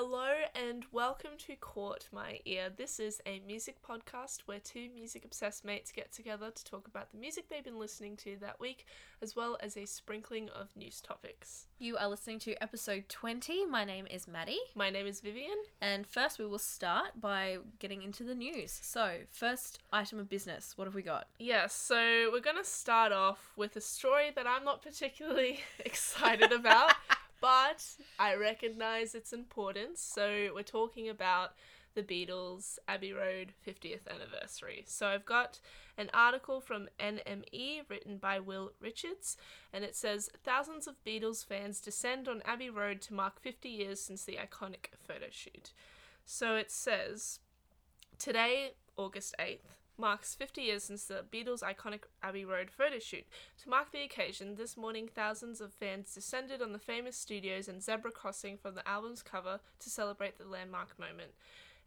Hello and welcome to Caught My Ear. This is a music podcast where two music obsessed mates get together to talk about the music they've been listening to that week, as well as a sprinkling of news topics. You are listening to episode 20. My name is Maddie. My name is Vivian. And first, we will start by getting into the news. So, first item of business. What have we got? Yes, so we're going to start off with a story that I'm not particularly excited about, but I recognize its importance. So, we're talking about the Beatles' Abbey Road 50th anniversary. So, I've got an article from NME written by Will Richards, and it says Thousands of Beatles fans descend on Abbey Road to mark 50 years since the iconic photo shoot. So, it says Today, August 8th, marks 50 years since the Beatles' iconic Abbey Road photo shoot. To mark the occasion, this morning thousands of fans descended on the famous studios and zebra crossing from the album's cover to celebrate the landmark moment.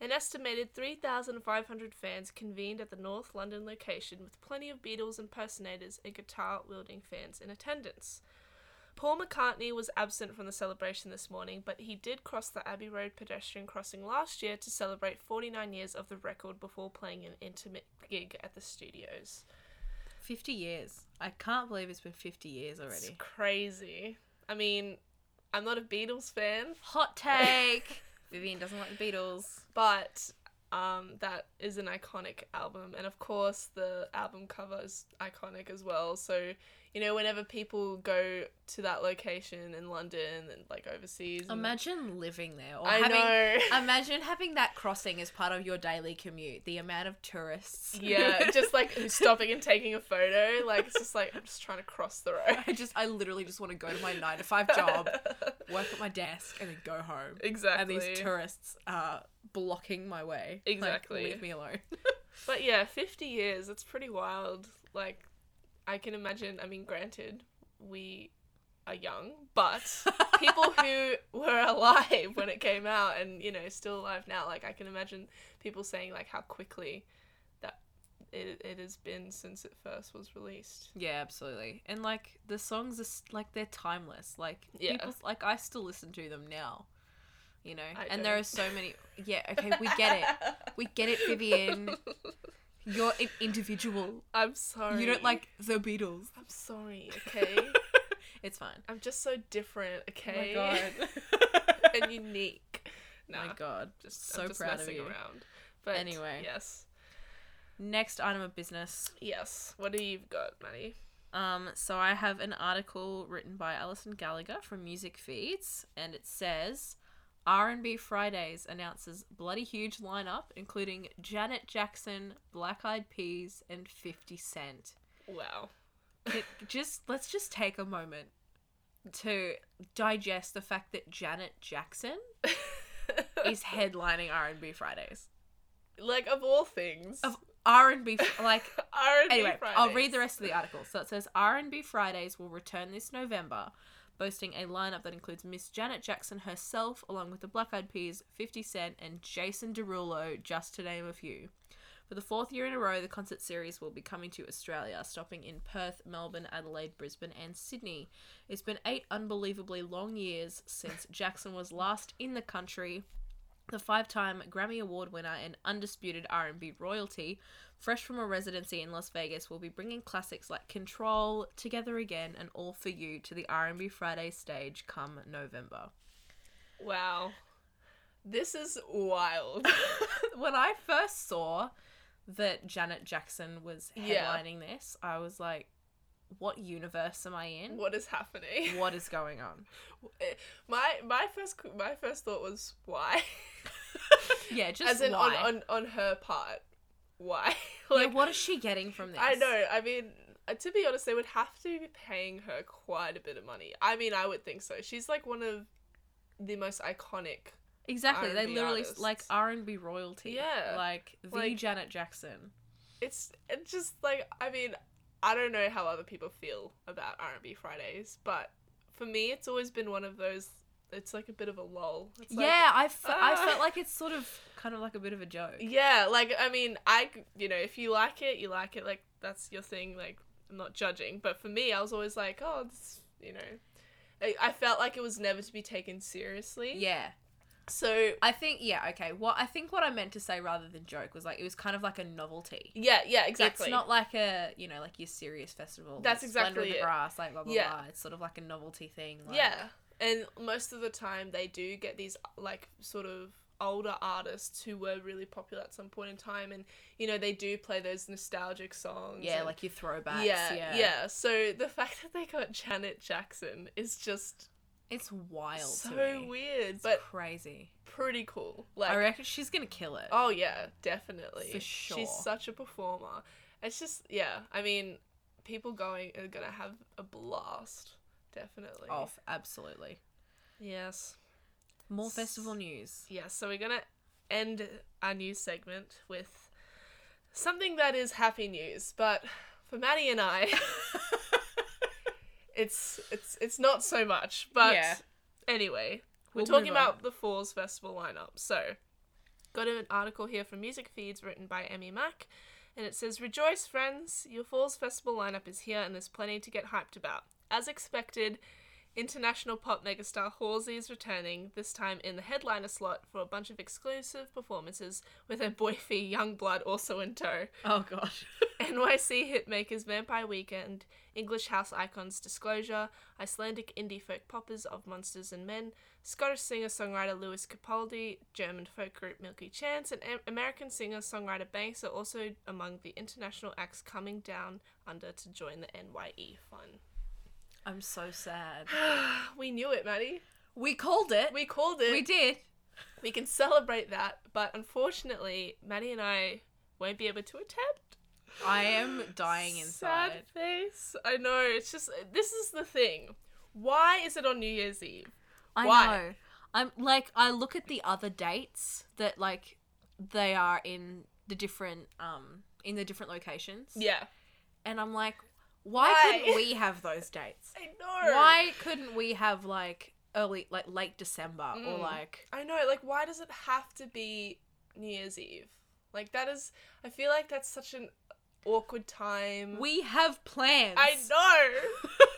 An estimated 3,500 fans convened at the North London location with plenty of Beatles impersonators and guitar wielding fans in attendance. Paul McCartney was absent from the celebration this morning, but he did cross the Abbey Road pedestrian crossing last year to celebrate 49 years of the record before playing an intimate gig at the studios. 50 years. I can't believe it's been 50 years already. It's crazy. I mean, I'm not a Beatles fan, Hot take! Vivian doesn't like the Beatles. but um, that is an iconic album, and of course the album cover is iconic as well. So you know, whenever people go to that location in London and like overseas, Imagine living there. Or I having, know. Imagine having that crossing as part of your daily commute. The amount of tourists. yeah, just like stopping and taking a photo. Like it's just like I'm just trying to cross the road. I just, I literally just want to go to my nine to five job, work at my desk, and then go home. exactly. And these tourists are blocking my way. Like, Exactly. leave me alone. But yeah, 50 years, it's pretty wild. Like, I can imagine, I mean, granted, we are young, but people who were alive when it came out and, you know, still alive now, like, I can imagine people saying, like, how quickly that it, it has been since it first was released. Yeah, absolutely. And like the songs are like they're timeless. Like Yeah. people like I still listen to them now. You know, I and there are so many. Yeah, okay, we get it. We get it, Vivian. You're an individual. I'm sorry. You don't like the Beatles. I'm sorry, okay? It's fine. I'm just so different, okay? Oh my god. and unique. Nah, my god. just so I'm just proud of you. around. But Anyway. yes. Next item of business. Yes. What do you've got, Maddie? Um, so I have an article written by Alison Gallagher from Music Feeds, and it says R&B Fridays announces bloody huge lineup, including Janet Jackson, Black Eyed Peas, and Fifty Cent. Wow. It, just let's just take a moment to digest the fact that Janet Jackson is headlining R&B Fridays. like of all things. Of R&B like R&B anyway, I'll read the rest of the article. So it says R&B Fridays will return this November, boasting a lineup that includes Miss Janet Jackson herself, along with the Black Eyed Peas, 50 Cent, and Jason Derulo, just to name a few. For the fourth year in a row, the concert series will be coming to Australia, stopping in Perth, Melbourne, Adelaide, Brisbane, and Sydney. It's been eight unbelievably long years since Jackson was last in the country. The five-time Grammy Award winner and undisputed R&B royalty, fresh from a residency in Las Vegas, will be bringing classics like "Control," "Together Again," and "All for You" to the R&B Friday stage come November. Wow. This is wild. when I first saw that Janet Jackson was Yeah. headlining this, I was like, "What universe am I in? what is happening? What is going on?" My my first my first thought was why? Yeah, just As in why? on, on on her part. Why? yeah, what is she getting from this? I know. I mean, uh, to be honest, they would have to be paying her quite a bit of money. I mean, I would think so. She's like one of the most iconic. Exactly. They R&B literally artists. like R and B royalty. Yeah. Like the Like- Janet Jackson. It's it's just like I mean, I don't know how other people feel about R and B Fridays, but for me, it's always been one of those. It's like a bit of a lull. It's like, yeah, I, fe- I ah. felt like it's sort of kind of like a bit of a joke. Yeah, like I mean, I you know, if you like it, you like it. Like that's your thing. Like I'm not judging, but for me, I was always like, oh, this, you know, I, I felt like it was never to be taken seriously. Yeah. So I think yeah, okay. Well, I think what I meant to say rather than joke was like it was kind of like a novelty. yeah, yeah, exactly. It's not like a you know like your serious festival. That's like Splendor exactly the it. Grass, like blah blah Yeah. blah. It's sort of like a novelty thing. Like, yeah, and most of the time they do get these like sort of older artists who were really popular at some point in time, and you know they do play those nostalgic songs. yeah, and- like your throwbacks. yeah, Yeah, yeah, So the fact that they got Janet Jackson is just It's wild. so weird, It's but crazy. pretty cool. Like, I reckon she's gonna kill it. oh yeah, definitely For sure. She's such a performer. It's just yeah. I mean, people going are gonna have a blast. Definitely. Off, absolutely. Yes. More festival news. Yeah, so we're gonna end our news segment with something that is happy news, but for Maddie and I, it's it's it's not so much. But Yeah. anyway, we're We'll talking about the Falls Festival lineup. So, got an article here from Music Feeds written by Emmy Mack, and it says, "Rejoice, friends! Your Falls Festival lineup is here, and there's plenty to get hyped about. As expected." International pop megastar Halsey is returning, this time in the headliner slot for a bunch of exclusive performances with her boyfriend Yungblud also in tow. Oh gosh. NYC hitmakers Vampire Weekend, English house icons Disclosure, Icelandic indie folk poppers of Monsters and Men, Scottish singer songwriter Lewis Capaldi, German folk group Milky Chance, and A- American singer songwriter Banks are also among the international acts coming down under to join the NYE fun. I'm so sad. we knew it, Maddie. We called it. We called it. We did. We can celebrate that, but unfortunately, Maddie and I won't be able to attempt. I am dying inside. Sad face. I know. It's just this is the thing. Why is it on New Year's Eve? I Why? know. I'm like I look at the other dates that like they are in the different um in the different locations. Yeah. And I'm like, why, Why? couldn't we have those dates? I know. Why couldn't we have like early like late December or Mm. like I know. Like, why does it have to be New Year's Eve? Like, that is. I feel like that's such an awkward time. we have plans. I know.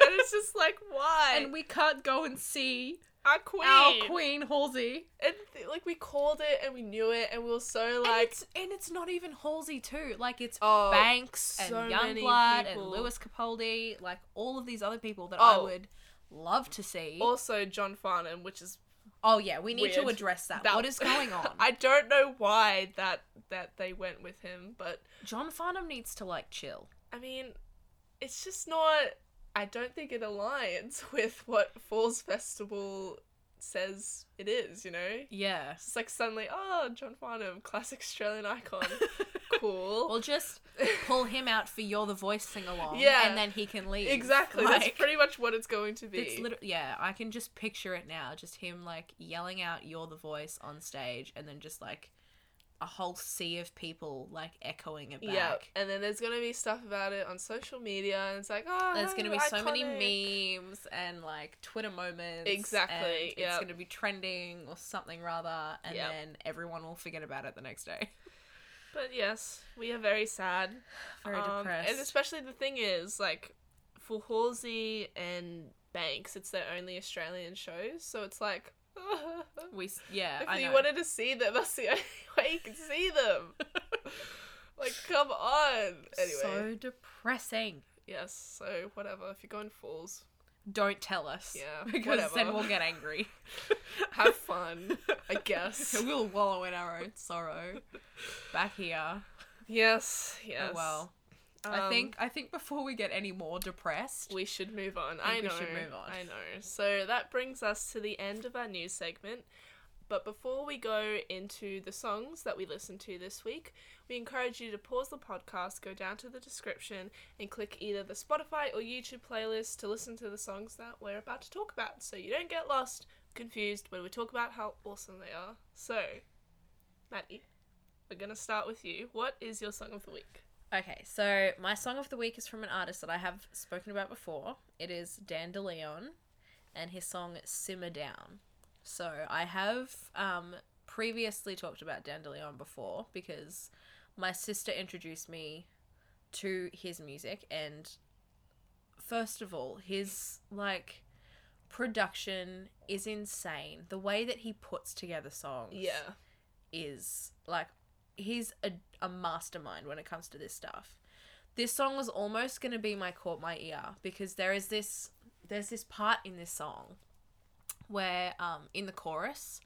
and it's just like, why? and we can't go and see our queen. our queen Halsey. And th- like we called it and we knew it and we were so and like it's and it's not even Halsey too. Like it's oh Banks and so Yungblud and. Lewis Capaldi, like all of these other people that I Oh. would love to see. also John Farnham, which is oh yeah, we need to address that. that- What is going on? I don't know why that that they went with him, but John Farnham needs to like chill. I mean, it's just not. I don't think it aligns with what Falls Festival says it is. You know, Yeah. it's like suddenly, oh, John Farnham, classic Australian icon, cool. Well, just pull him out for "You're the Voice" sing along, Yeah. and then he can leave. exactly. That's pretty much what it's going to be. It's literally yeah. I can just picture it now. Just him like yelling out "You're the Voice" on stage, and then just like a whole sea of people like echoing it back. Yeah, and then there's gonna be stuff about it on social media, and it's like, oh, There's gonna be so many memes and like Twitter moments. Exactly, It's gonna be trending or something rather, and Yep. then everyone will forget about it the next day. But yes, we are very sad. Very Um, depressed. And especially the thing is, like, for Halsey and Banks, it's their only Australian shows, so it's like, we yeah. if I you know. wanted to see them, that's the only way you can see them. like, come on. Anyway, So depressing. yes. So whatever. If you're going Falls, Don't tell us. Yeah, Because then we'll get angry. have fun. I guess. we'll wallow in our own sorrow. Back here. Yes. Yes. Oh well. I Um, think I think before we get any more depressed, We should move on. I I, think we know. should move on. I know. So that brings us to the end of our news segment. But before we go into the songs that we listened to this week, we encourage you to pause the podcast, go down to the description, and click either the Spotify or YouTube playlist to listen to the songs that we're about to talk about so you don't get lost, confused when we talk about how awesome they are. So, Maddie, we're going to start with you. What is your song of the week? Okay, so my song of the week is from an artist that I have spoken about before. It is Dan DeLeon and his song Simmer Down. So I have um, previously talked about Dan DeLeon before because my sister introduced me to his music and first of all, his like production is insane. The way that he puts together songs Yeah. is like he's a, a mastermind when it comes to this stuff. This song was almost going to be my caught my ear because there is this there's this part in this song where um in the chorus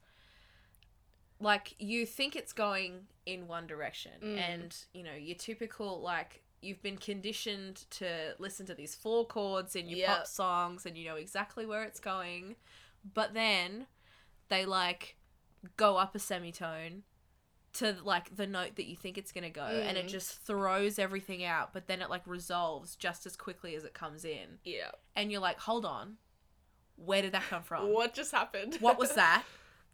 like you think it's going in one direction Mm. and you know your typical like you've been conditioned to listen to these four chords in your Yep. pop songs and you know exactly where it's going but then they like go up a semitone to like the note that you think it's going to go and it Mm. just throws everything out but then it like resolves just as quickly as it comes in Yeah. and you're like hold on where did that come from What just happened? what was that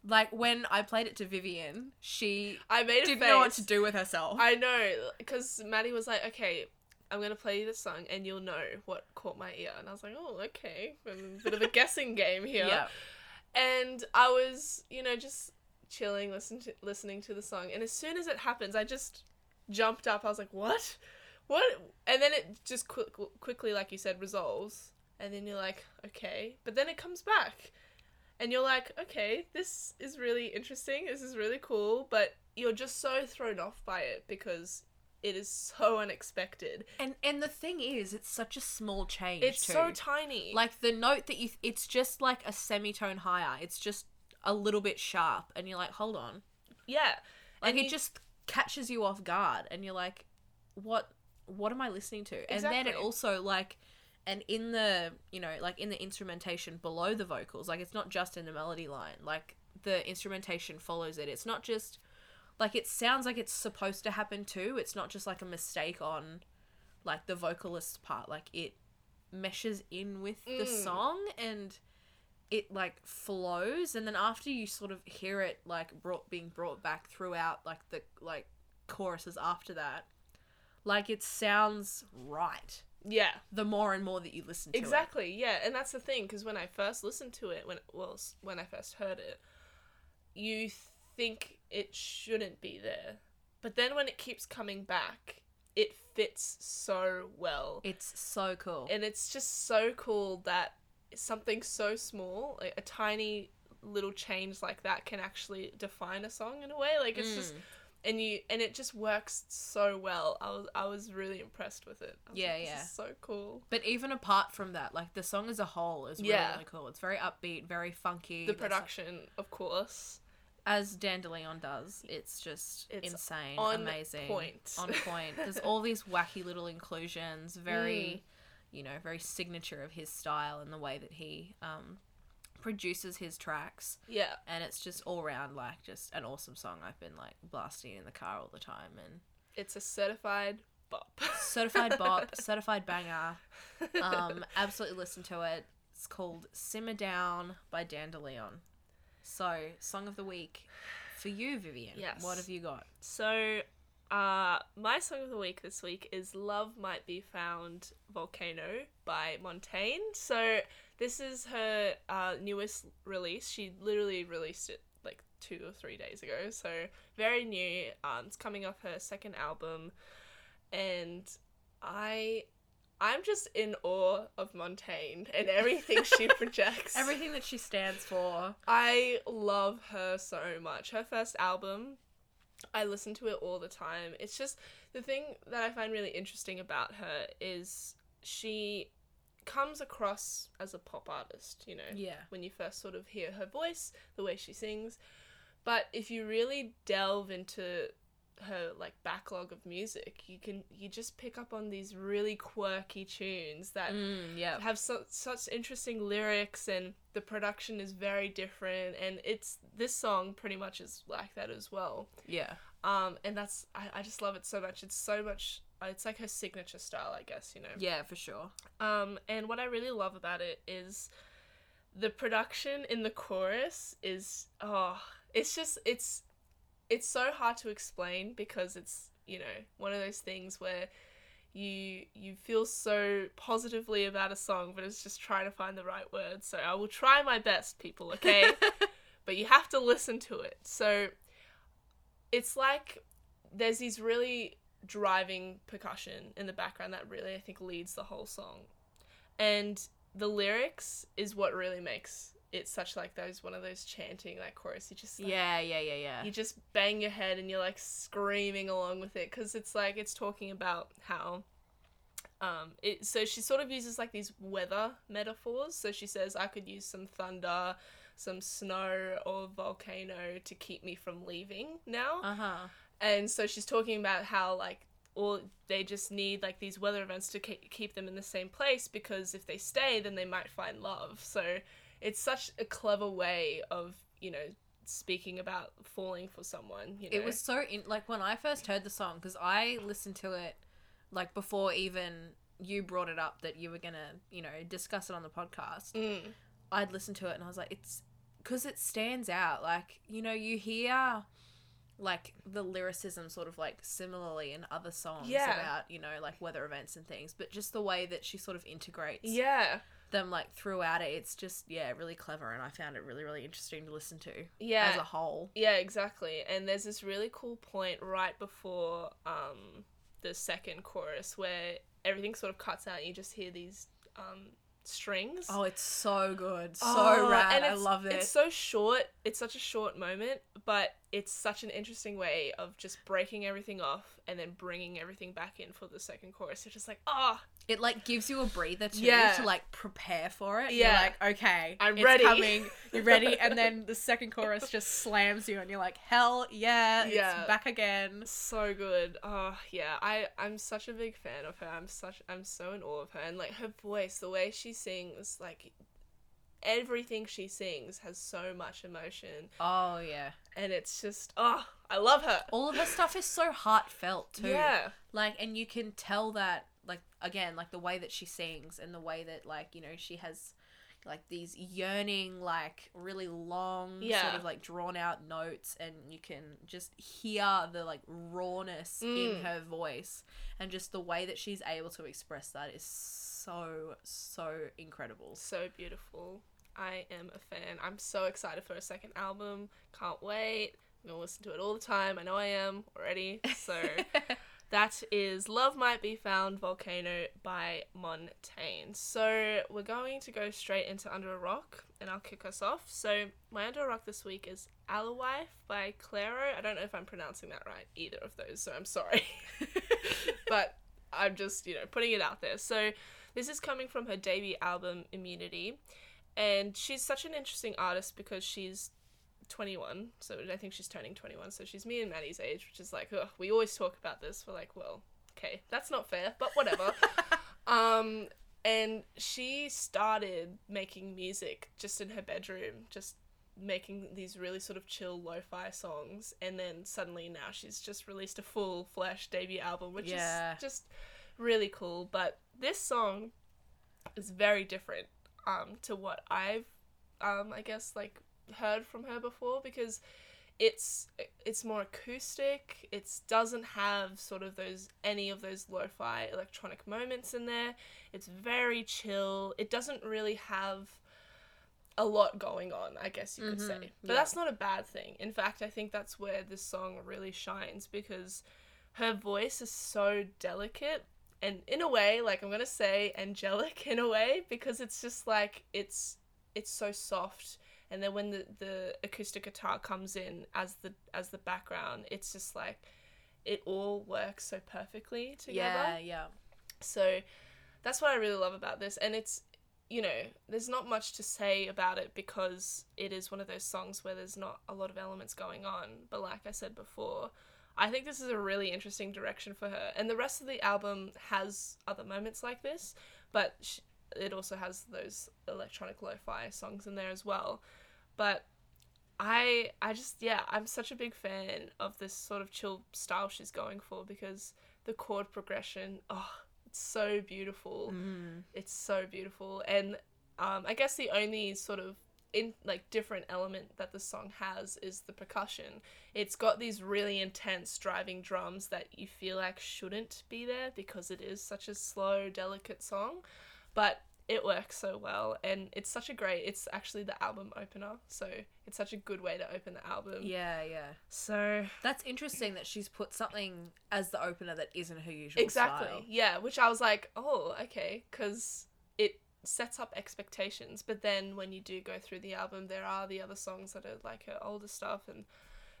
like when i played it to vivian she I made a didn't face. know what to do with herself I know, because Maddie was like, okay, I'm to play you this song and you'll know what caught my ear. And I was like, oh, okay. A bit of a guessing game here. yeah And I was, you know, just chilling, listen to, listening to the song. And as soon as it happens, I just jumped up. I was like, what? What? And then it just quick, quickly, like you said, resolves. And then you're like, okay. But then it comes back. And you're like, okay, this is really interesting. This is really cool. But you're just so thrown off by it because it is so unexpected. and and the thing is it's such a small change It's too. so tiny. like the note that you it's just like a semitone higher it's just a little bit sharp and you're like hold on. Yeah. like And it you- just catches you off guard and you're like what what am i listening to? And then it also like and in the you know like in the instrumentation below the vocals like it's not just in the melody line like the instrumentation follows it. It's not just like it sounds like it's supposed to happen too. It's not just like a mistake on like the vocalist part. Like it meshes in with the Mm. song and it like flows and then after you sort of hear it like brought being brought back throughout like the like choruses after that like it sounds right. Yeah. the more and more that you listen to it. Exactly, yeah, and that's the thing because when I first listened to it, when well, when I first heard it, you think it shouldn't be there, but then when it keeps coming back, it fits so well, it's so cool. And it's just so cool that something so small, like a tiny little change like that, can actually define a song in a way. Like it's just Mm. and you and it just works so well. I was I was really impressed with it. Yeah, like, yeah. so cool. but even apart from that like the song as a whole is really, Yeah. really cool it's very upbeat very funky The There's, like- production, of course. as dandelion does it's just It's insane on amazing point. on point there's all these wacky little inclusions Mm. You know very signature of his style and the way that he um produces his tracks. Yeah. and it's just all round like just an awesome song. I've been like blasting in the car all the time and It's a certified bop. certified bop certified banger. Um absolutely listen to it. It's called simmer down by dandelion. So song of the week for you vivian. Yes. what have you got? So, uh, my song of the week this week is Love Might Be Found Volcano by Montaigne. So, this is her uh, newest release. She literally released it like two or three days ago. So, very new. Um, it's coming off her second album. And I. I'm just in awe of Montaigne and everything she projects. everything that she stands for I love her so much. Her first album, I listen to it all the time. It's just the thing that I find really interesting about her is she comes across as a pop artist, you know, yeah when you first sort of hear her voice, the way she sings. But if you really delve into her like backlog of music, you can you just pick up on these really quirky tunes that mm, yeah have su- such interesting lyrics and the production is very different and it's this song pretty much is like that as well. Yeah. Um and that's i, I just love it so much. It's so much uh, it's like her signature style i guess you know? Yeah for sure. Um and what i really love about it is the production in the chorus is oh it's just it's it's so hard to explain because it's you know one of those things where you you feel so positively about a song but it's just trying to find the right words. So i will try my best people okay? But you have to listen to it. So it's like there's these really driving percussion in the background that really i think leads the whole song. And the lyrics is what really makes it such like those one of those chanting like chorus. You just like, Yeah, yeah, yeah, yeah. you just bang your head and you're like screaming along with it because it's like it's talking about how um it so she sort of uses like these weather metaphors so she says i could use some thunder some snow or volcano to keep me from leaving now Uh huh. and so she's talking about how like all they just need like these weather events to ke- keep them in the same place because if they stay then they might find love so it's such a clever way of you know speaking about falling for someone you know It was so in like when I first heard the song because I listened to it like before even you brought it up that you were gonna you know discuss it on the podcast. Mm. I'd listened to it and I was like, it's because it stands out. Like you know you hear like the lyricism sort of like similarly in other songs Yeah. about you know like weather events and things, but just the way that she sort of integrates yeah them like throughout it, it's just yeah really clever and I found it really really interesting to listen to yeah as a whole. Yeah, exactly. And there's this really cool point right before um, the second chorus where everything sort of cuts out and you just hear these um, strings. Oh, it's so good, so Oh, rad. and I love it. It's so short. It's such a short moment, but it's such an interesting way of just breaking everything off and then bringing everything back in for the second chorus. You're just like, ah, It like gives you a breather too Yeah. to like prepare for it. Yeah. You're like, okay, I'm it's ready. Coming. You're ready, and then the second chorus just slams you, and you're like, hell yeah, Yeah. it's back again. so good. Oh yeah, I I'm such a big fan of her. I'm such I'm so in awe of her and like her voice, the way she sings, like everything she sings has so much emotion Oh yeah. and it's just oh, I love her. All of her stuff is so heartfelt too. Yeah. Like, and you can tell that, like, again, like the way that she sings and the way that, like, you know, she has like these yearning, like really long, sort of like drawn out notes, and you can just hear the like rawness in Mm. her voice, and just the way that she's able to express that is so so incredible. So beautiful. I am a fan. I'm so excited for a second album. Can't wait. I'm gonna listen to it all the time. I know I am already. So that is Love Might Be Found Volcano by Montaigne. So we're going to go straight into Under a Rock and I'll kick us off. So my Under a Rock this week is Alewife by Clairo. I don't know if I'm pronouncing that right, either of those, so I'm sorry. but I'm just, you know, putting it out there. So this is coming from her debut album Immunity. And she's such an interesting artist because she's 21, so I think she's turning 21. So she's me and Maddie's age, which is like, ugh, we always talk about this. We're like, well, okay, that's not fair, but whatever. um, and she started making music just in her bedroom, just making these really sort of chill lo-fi songs and then suddenly now she's just released a full flesh debut album which Yeah. is just really cool but this song is very different um to what I've um I guess like heard from her before because it's it's more acoustic. It doesn't have sort of those any of those lo-fi electronic moments in there. It's very chill. It doesn't really have a lot going on i guess you could Mhm, say but yeah. that's not a bad thing. In fact i think that's where this song really shines because her voice is so delicate and in a way like i'm gonna say angelic in a way because it's just like it's it's so soft and then when the the acoustic guitar comes in as the as the background it's just like it all works so perfectly together Yeah, yeah. so that's what I really love about this. And it's, you know, there's not much to say about it because it is one of those songs where there's not a lot of elements going on. But like I said before, I think this is a really interesting direction for her. And the rest of the album has other moments like this, but sh- it also has those electronic lo-fi songs in there as well. But I I just yeah, I'm such a big fan of this sort of chill style she's going for because the chord progression, oh, it's so beautiful. Mm. It's so beautiful. And um, I guess the only sort of in like different element that the song has is the percussion. It's got these really intense driving drums that you feel like shouldn't be there because it is such a slow, delicate song, but it works so well and it's such a great it's actually the album opener so it's such a good way to open the album Yeah, yeah. so That's interesting that she's put something as the opener that isn't her usual exactly style. yeah which i was like oh okay because it sets up expectations. But then when you do go through the album, there are the other songs that are like her older stuff, and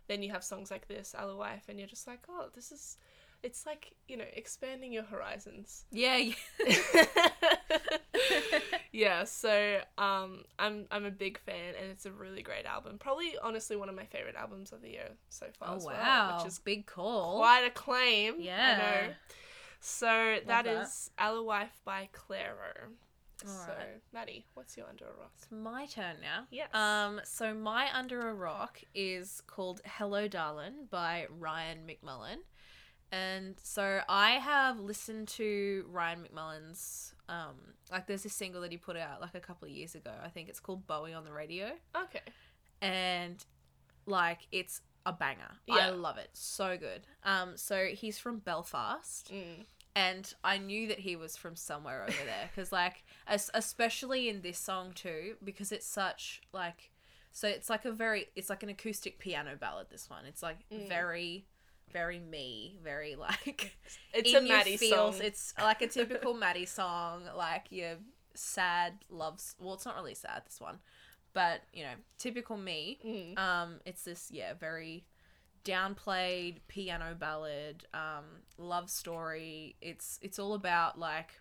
then you have songs like this, Alewife, and you're just like, oh, this is. It's like you know expanding your horizons. Yeah. yeah. yeah, so um, I'm I'm a big fan, and it's a really great album. Probably, honestly, one of my favorite albums of the year so far. oh as wow. well, which is big call. quite a claim. Yeah. I know. So that that. is Alewife by Clairo. So, Alright. Maddie, what's your under a rock? It's my turn now. Yes. Um, so my under a rock is called "Hello, Darlin" by Ryan McMullen, and so I have listened to Ryan McMullen's um, like there's this single that he put out like a couple of years ago. I think it's called "Bowie on the Radio," Okay. and like it's a banger. Yeah. I love it. So good. Um, so he's from Belfast Mm. And I knew that he was from somewhere over there because, like, es- especially in this song too, because it's such like, so it's like a very, it's like an acoustic piano ballad. This one, it's like Mm. very, very me, very like It's a Maddie feels. song. It's like a typical Maddie song, like your sad loves. Well, it's not really sad this one, but you know, typical me. Mm. Um, it's this yeah very downplayed piano ballad, um, love story. It's it's all about like,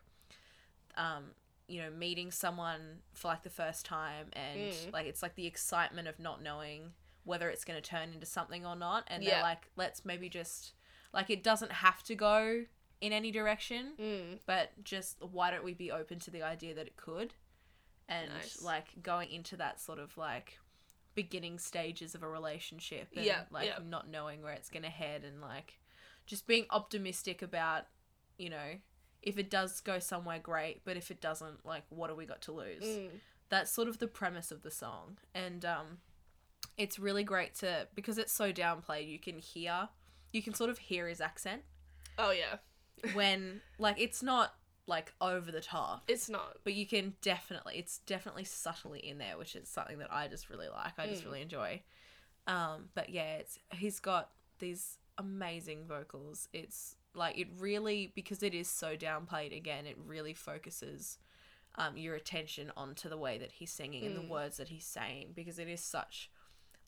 um, you know, meeting someone for like the first time, and Mm. like it's like the excitement of not knowing whether it's going to turn into something or not, and Yeah. they're like, let's maybe just like it doesn't have to go in any direction, Mm. but just why don't we be open to the idea that it could and Nice. like going into that sort of like beginning stages of a relationship and Yeah, like yeah. not knowing where it's going to head and like just being optimistic about you know if it does go somewhere great but if it doesn't like what do we got to lose Mm. that's sort of the premise of the song and um it's really great to because it's so downplayed you can hear you can sort of hear his accent Oh yeah. when like it's not like over the top It's not. but you can definitely it's definitely subtly in there which is something that i just really like i just Mm. really enjoy um but yeah it's he's got these amazing vocals it's like it really because it is so downplayed again it really focuses um your attention onto the way that he's singing and Mm. the words that he's saying because it is such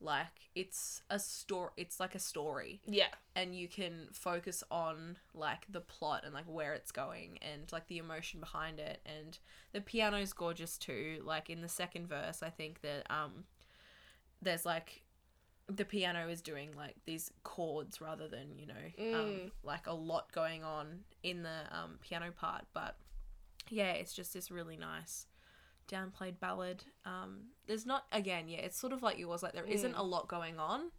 like it's a story it's like a story Yeah. and you can focus on like the plot and like where it's going and like the emotion behind it and the piano's gorgeous too like in the second verse i think that um there's like the piano is doing like these chords rather than you know um, Mm. like a lot going on in the um, piano part but yeah it's just this really nice downplayed ballad um there's not again yeah it's sort of like yours like there Mm. not a lot going on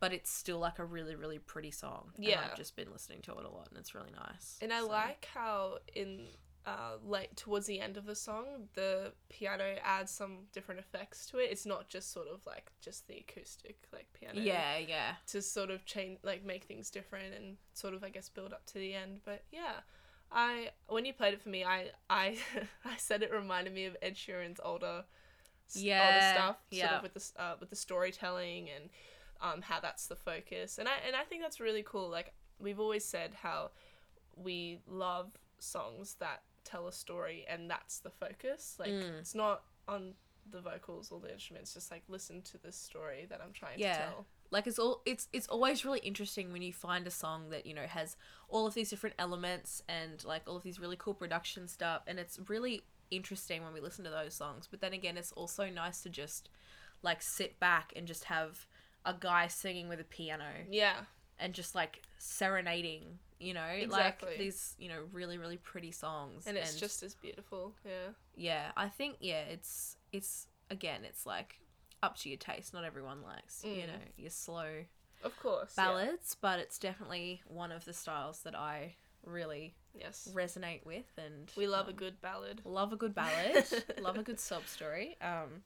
but it's still like a really really pretty song and Yeah. i've just been listening to it a lot and it's really nice And I So- like how in uh late towards the end of the song the piano adds some different effects to it. It's not just sort of like just the acoustic like piano. yeah yeah To sort of change like make things different and sort of I guess build up to the end. But yeah. I when you played it for me I I I said it reminded me of Ed Sheeran's older s- older Yeah, stuff. Sort yeah. of with the uh, with the storytelling and um how that's the focus. And I and I think that's really cool. Like we've always said how we love songs that tell a story and that's the focus like Mm. it's not on the vocals or the instruments just like listen to the story that i'm trying Yeah. to tell like it's all it's it's always really interesting when you find a song that you know has all of these different elements and like all of these really cool production stuff and it's really interesting when we listen to those songs but then again it's also nice to just like sit back and just have a guy singing with a piano yeah and just like serenading you know Exactly. like these you know really really pretty songs and it's just as beautiful yeah yeah i think yeah it's it's again it's like up to your taste not everyone likes you Mm. know your slow of course yeah. ballads, but it's definitely one of the styles that I really yes resonate with and we love a um, good ballad love a good ballad, love a good sob story. Um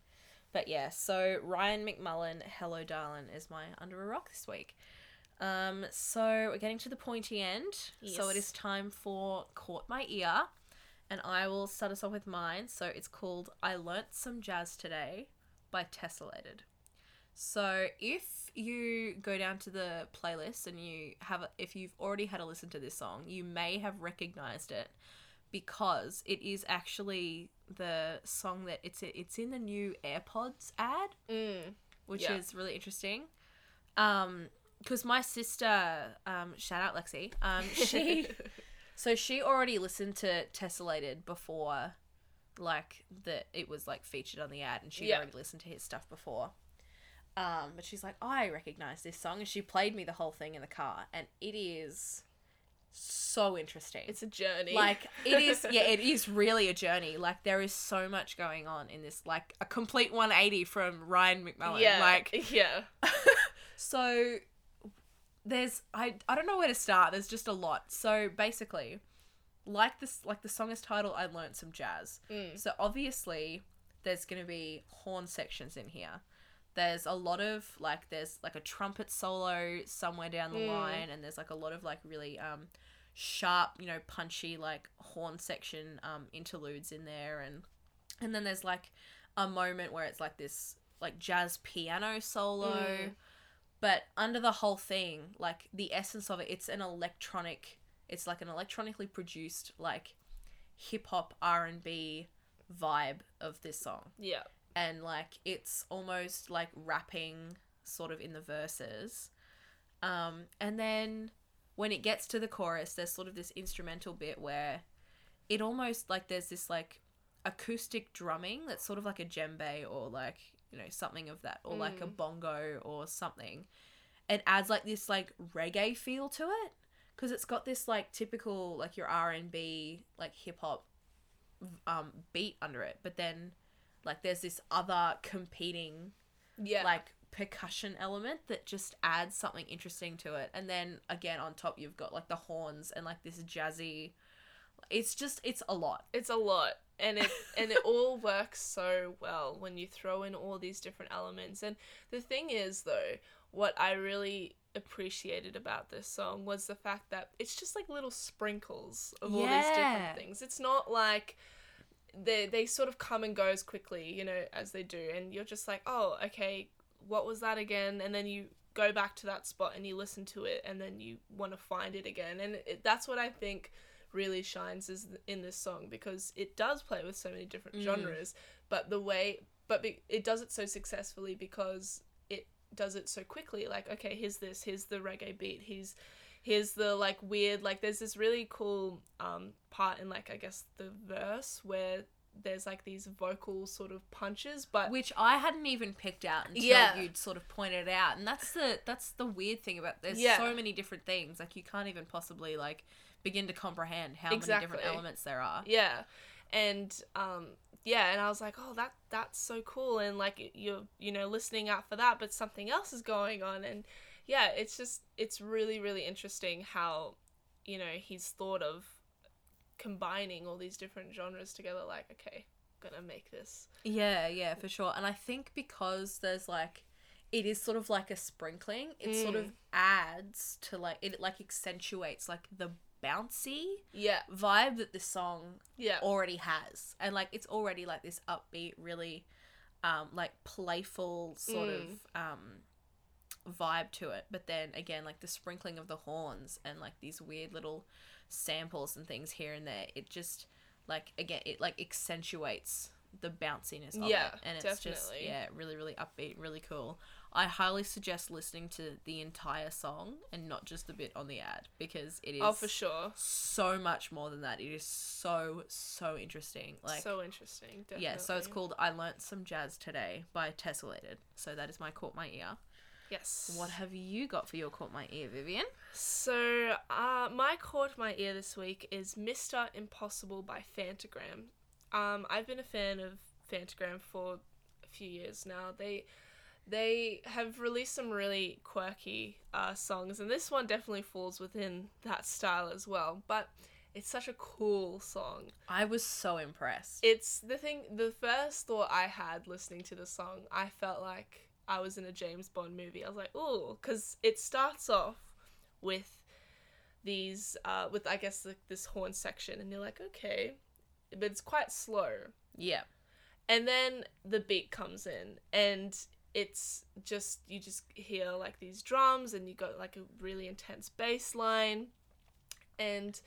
but yeah, so Ryan McMullen, Hello darling is my under a rock this week. Um so we're getting to the pointy end. So it is time for Caught My Ear. And I will start us off with mine. So it's called I Learnt Some Jazz Today by Tessellated. So if you go down to the playlist and you have, a, if you've already had a listen to this song, you may have recognized it because it is actually the song that it's it's in the new AirPods ad, Mm. which Yeah. is really interesting. Um, because my sister, um, shout out Lexi, um, she so she already listened to Tessellated before, like that it was like featured on the ad, and she Yeah. already listened to his stuff before. Um, but she's like, I recognize this song, and she played me the whole thing in the car, and it is so interesting. it's a journey. like it is, yeah, it is really a journey. Like there is so much going on in this, like a complete 180 from Ryan McMullen. yeah, like yeah, so there's I I don't know where to start. There's just a lot. So basically, like this like the song is titled I learned some jazz. Mm. So obviously there's going to be horn sections in here. There's a lot of like there's like a trumpet solo somewhere down the Mm. line and there's like a lot of like really um sharp, you know, punchy like horn section um interludes in there and and then there's like a moment where it's like this like jazz piano solo Mm. but under the whole thing like the essence of it it's an electronic it's like an electronically produced like hip hop R&B vibe of this song. Yeah, and like it's almost like rapping sort of in the verses. Um and then when it gets to the chorus there's sort of this instrumental bit where it almost like there's this like acoustic drumming that's sort of like a djembe or like you know something of that or like a Mm. bongo or something. It adds like this like reggae feel to it because it's got this like typical like your r&b like hip-hop um beat under it but then like there's this other competing yeah, like percussion element that just adds something interesting to it. And then again on top you've got like the horns and like this jazzy it's just it's a lot. It's a lot. And it and it all works so well when you throw in all these different elements. And the thing is though what i really appreciated about this song was the fact that it's just like little sprinkles of all these different things. It's not like they they sort of come and go as quickly you know as they do and you're just like oh okay what was that again? And then you go back to that spot and you listen to it and then you want to find it again and it, that's what i think really shines is in this song because it does play with so many different Mm. genres but the way but be, it does it so successfully because it does it so quickly like okay here's this here's the reggae beat here's here's the like weird like there's this really cool um part in like i guess the verse where there's like these vocal sort of punches but which I hadn't even picked out until Yeah. you'd sort of pointed it out. And that's the that's the weird thing about there's Yeah. so many different things. Like you can't even possibly like begin to comprehend how many different elements there are. yeah and um yeah and i was like oh that that's so cool and like you're you know listening out for that but something else is going on and yeah it's just it's really really interesting how you know he's thought of combining all these different genres together like okay gonna make this Yeah, yeah, for sure. And I think because there's like it is sort of like a sprinkling, it sort of Mm. adds to like it like accentuates like the bouncy yeah vibe that this song yeah already has. And like it's already like this upbeat, really um like playful sort Mm. of um vibe to it. But then again, like the sprinkling of the horns and like these weird little samples and things here and there, it just like again it like accentuates the bounciness of Yeah, it. And it's just yeah, really, really upbeat, really cool. I highly suggest listening to the entire song and not just the bit on the ad because it is oh for sure so much more than that. It is so so interesting. Like so interesting definitely. yeah, so it's called I Learnt Some Jazz Today by Tessellated. So that is my caught my ear. yes What have you got for your caught my ear, Vivian? So, uh, my caught my ear this week is Mr. Impossible by Fantagram. Um, I've been a fan of Fantagram for a few years now. They they have released some really quirky uh, songs, and this one definitely falls within that style as well. But it's such a cool song. I was so impressed. It's the thing. The first thought I had listening to the song, I felt like I was in a James Bond movie. I was like, "Ooh," because it starts off with these, uh, with I guess like this horn section, and you're like, "Okay," but it's quite slow. yeah. And then the beat comes in, and it's just you just hear like these drums, and you got like a really intense bass line, and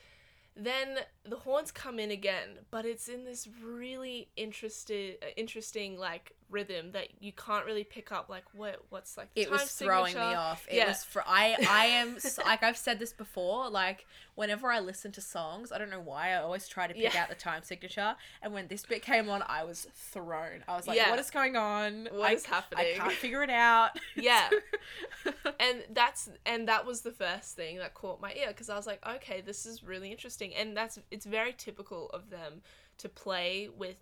then the horns come in again, but it's in this really interested, interesting like rhythm that you can't really pick up. Like what, what's like the it was throwing me off. It Yeah. was fr- I I am like I've said this before. Like whenever I listen to songs, I don't know why I always try to pick Yeah. out the time signature. And when this bit came on, I was thrown. I was like, Yeah. "What is going on? What I, is happening? I can't figure it out." Yeah. and that's and that was the first thing that caught my ear because I was like, okay, this is really interesting, and that's it's very typical of them to play with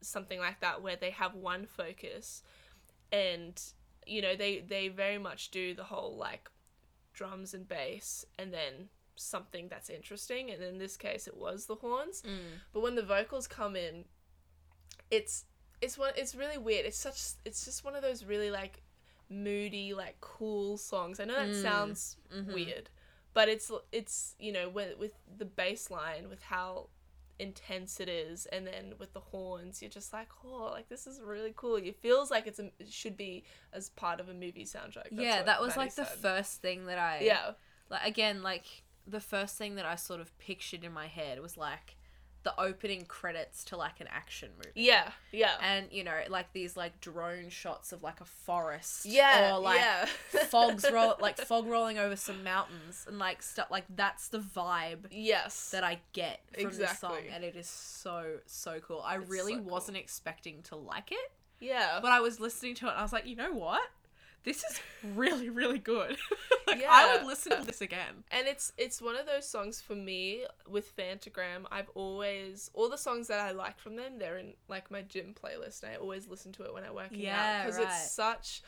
something like that where they have one focus, and you know they they very much do the whole like drums and bass and then something that's interesting, and in this case it was the horns, Mm. but when the vocals come in, it's it's one it's really weird. It's such it's just one of those really like moody like cool songs. I know that Mm. sounds Mhm. weird, but it's it's you know with with the bass line with how intense it is and then with the horns you're just like oh like this is really cool. It feels like it's a, it should be as part of a movie soundtrack That's yeah, that was Maddie like the first thing that I yeah. like again like the first thing that I sort of pictured in my head was like the opening credits to like an action movie. yeah yeah And you know, like these like drone shots of like a forest. yeah Or like yeah. fogs roll like fog rolling over some mountains and like stuff like that's the vibe yes that I get from this song and it is so so cool. I It's really so wasn't expecting to like it, yeah but I was listening to it and I was like, you know what? This is really really good. like I would listen to this again. And it's it's one of those songs for me with Fantagram. I've always all the songs that I like from them. They're in like my gym playlist. And I always listen to it when i work Yeah, out because right. it's such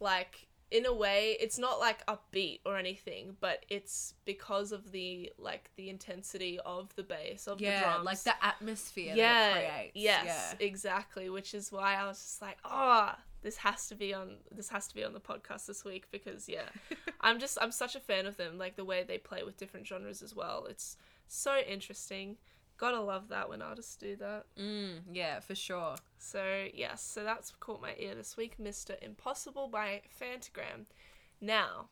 like in a way it's not like upbeat or anything, but it's because of the like the intensity of the bass of the Yeah, drums. like the atmosphere yeah, that it creates. yes, Yeah. exactly. Which is why I was just like, oh, this has to be on this has to be on the podcast this week because yeah, I'm just I'm such a fan of them. Like the way they play with different genres as well. It's so interesting. Gotta love that when artists do that. Mm, yeah, for sure. So yes, so that's caught my ear this week, Mr. Impossible by Fantagram. Now,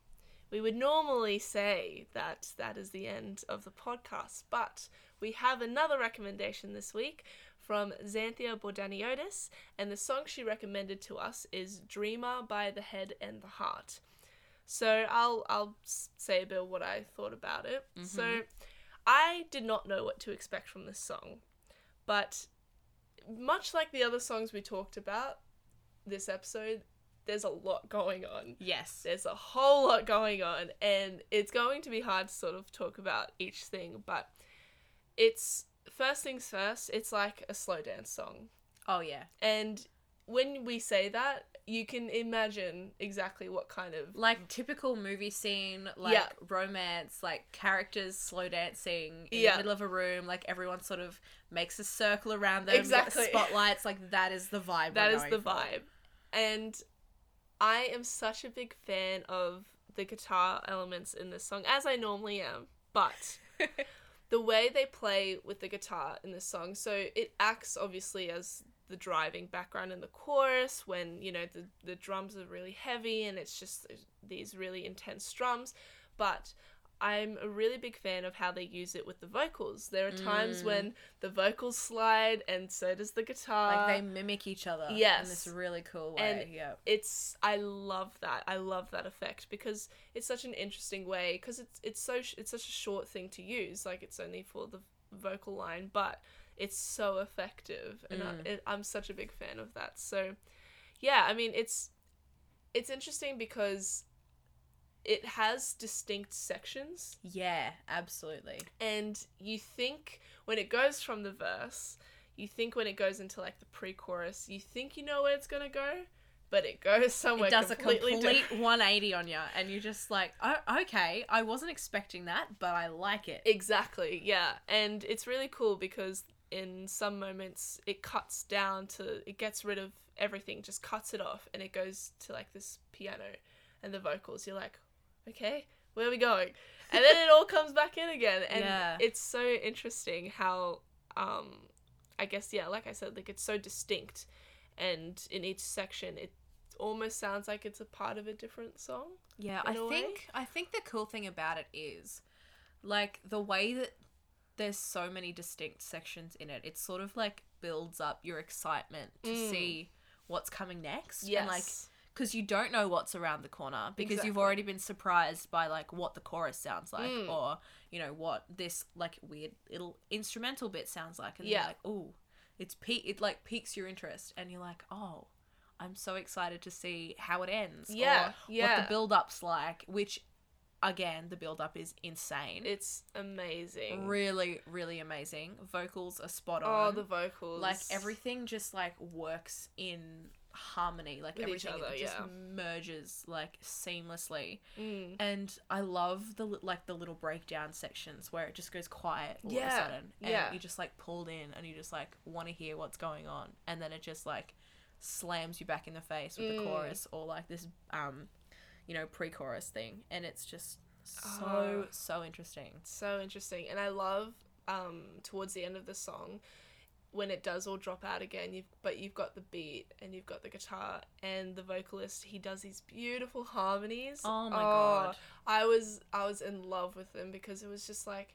we would normally say that that is the end of the podcast, but we have another recommendation this week from Xanthia Bordaniotis, and the song she recommended to us is Dreamer by the Head and the Heart. So I'll I'll say a bit of what I thought about it. Mm-hmm. So I did not know what to expect from this song, but much like the other songs we talked about this episode, there's a lot going on. Yes. There's a whole lot going on, and it's going to be hard to sort of talk about each thing, but it's first things first, it's like a slow dance song. Oh yeah. And when we say that, you can imagine exactly what kind of like typical movie scene, like Yeah. romance, like characters slow dancing in Yeah. the middle of a room, like everyone sort of makes a circle around them, Exactly. spotlights, like that is the vibe. That is the for. vibe. And I am such a big fan of the guitar elements in this song, as I normally am. But the way they play with the guitar in this song, so it acts obviously as the driving background in the chorus when, you know, the, the drums are really heavy and it's just these really intense drums. But I'm a really big fan of how they use it with the vocals. There are times Mm. when the vocals slide and so does the guitar like they mimic each other Yes. in this really cool way. And yeah. it's I love that. I love that effect because it's such an interesting way because it's it's so sh- it's such a short thing to use. Like it's only for the vocal line, but it's so effective, and Mm. I, it, I'm such a big fan of that. So, yeah, I mean it's it's interesting because it has distinct sections Yeah, absolutely. and you think when it goes from the verse, you think when it goes into like the pre-chorus, you think you know where it's gonna go, but it goes somewhere it does completely a complete different. 180 on you, and you're just like, oh, okay, I wasn't expecting that, but I like it. Exactly, yeah, and it's really cool because in some moments it cuts down to it gets rid of everything, just cuts it off, and it goes to like this piano and the vocals. You're like, okay, where are we going? And then it all comes back in again, and Yeah. it's so interesting how, um, I guess yeah, like I said, like it's so distinct, and in each section it almost sounds like it's a part of a different song. Yeah, I think I think the cool thing about it is like the way that there's so many distinct sections in it. It sort of like builds up your excitement to Mm. see what's coming next. Yes. And like because you don't know what's around the corner because you've already been surprised by like what the chorus sounds like Mm. or you know what this like weird little instrumental bit sounds like and Yeah. you're like oh it's pe- it like piques your interest and you're like oh i'm so excited to see how it ends Yeah, or what yeah. the build-up's like which again the build-up is insane it's amazing. really really amazing vocals are spot on oh, on the vocals. like everything just like works in harmony like With everything other, just yeah. merges like seamlessly Mm. and i love the like the little breakdown sections where it just goes quiet all of a Yeah, sudden and yeah. you just like pulled in and you just like want to hear what's going on and then it just like slams you back in the face with the Mm. chorus or like this um you know pre-chorus thing and it's just so Ah. so interesting so interesting and i love um towards the end of the song when it does all drop out again you've but you've got the beat and you've got the guitar and the vocalist he does these beautiful harmonies oh my god i was i was in love with them because it was just like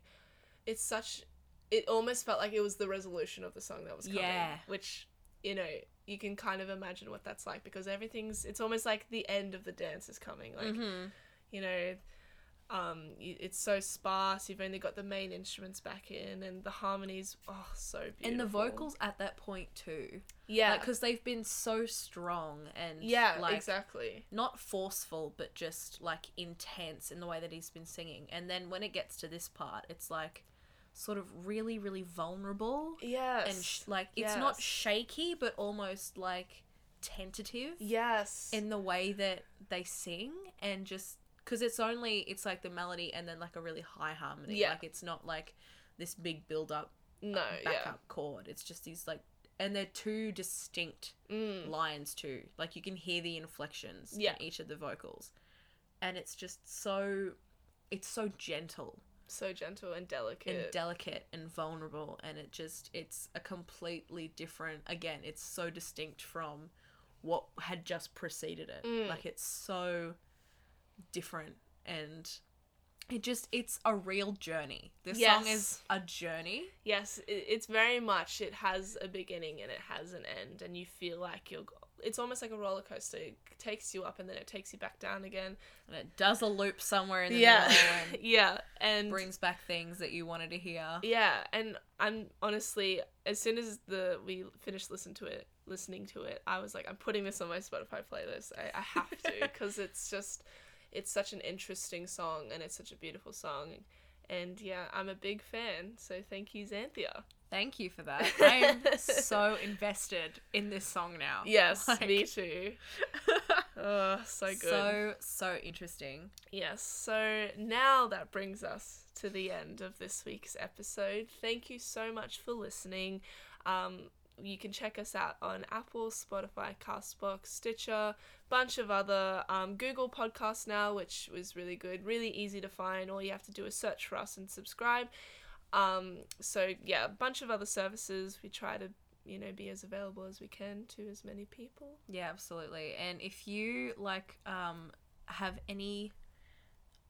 it's such it almost felt like it was the resolution of the song that was coming Yeah. which you know you can kind of imagine what that's like because everything's it's almost like the end of the dance is coming like mm-hmm. you know um it's so sparse. You've only got the main instruments back in and the harmonies oh so beautiful and the vocals at that point too. Yeah. Because they've been so strong and yeah like exactly. not forceful but just like intense in the way that he's been singing. And then when it gets to this part it's like sort of really really vulnerable yes. and sh- like it's not shaky but almost like tentative yes. in the way that they sing and just because it's only it's like the melody and then like a really high harmony Yeah. like it's not like this big build up no backup yeah chord it's just these like and they're two distinct mm. lines too. Like you can hear the inflections Yeah. in each of the vocals. And it's just so it's so gentle so gentle and delicate and delicate and vulnerable and it just it's a completely different again, it's so distinct from what had just preceded it. Mm. Like it's so different and it just it's a real journey. This song is a journey. yes it, it's very much it has a beginning and it has an end and you feel like you're it's almost like a roller coaster it takes you up and then it takes you back down again And it does a loop somewhere in the yeah middle and yeah and brings back things that you wanted to hear. Yeah, and I'm honestly, as soon as the we finished listening to it, listening to it, I was like, I'm putting this on my Spotify playlist. I, I have to because it's just, it's such an interesting song and it's such a beautiful song, and yeah, I'm a big fan. So thank you, Xanthia. Thank you for that. I'm so invested in this song now. Yes, Like- me too. Oh, so good. So so interesting. Yes, so now that brings us to the end of this week's episode. Thank you so much for listening. Um, you can check us out on Apple, Spotify, Castbox, Stitcher, bunch of other um, Google podcasts now, which was really good, really easy to find. All you have to do is search for us and subscribe. Um, so yeah, a bunch of other services. We try to you know be as available as we can to as many people. Yeah, absolutely. And if you like um have any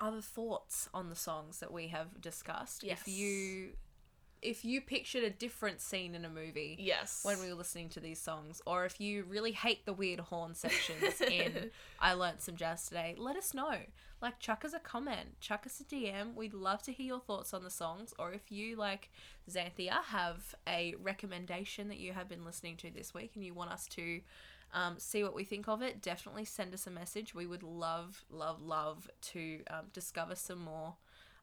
other thoughts on the songs that we have discussed, Yes. if you if you pictured a different scene in a movie Yes. when we were listening to these songs, or if you really hate the weird horn sections in I Learnt Some Jazz Today, let us know. Like, chuck us a comment, chuck us a DM. We'd love to hear your thoughts on the songs, or if you, like Xanthia, have a recommendation that you have been listening to this week and you want us to um, see what we think of it, definitely send us a message. We would love, love, love to um, discover some more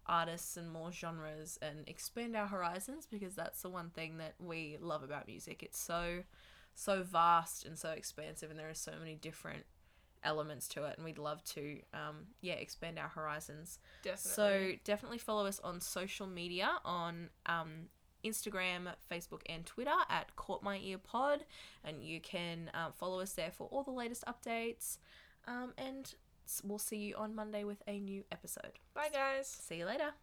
artists and more genres and expand our horizons because that's the one thing that we love about music. It's so so vast and so expansive and there are so many different elements to it and we'd love to um yeah expand our horizons Definitely. so definitely follow us on social media on um Instagram, Facebook, and Twitter at Caught My Ear Pod, and you can um, follow us there for all the latest updates. Um, and we'll see you on Monday with a new episode. bye guys. See you later.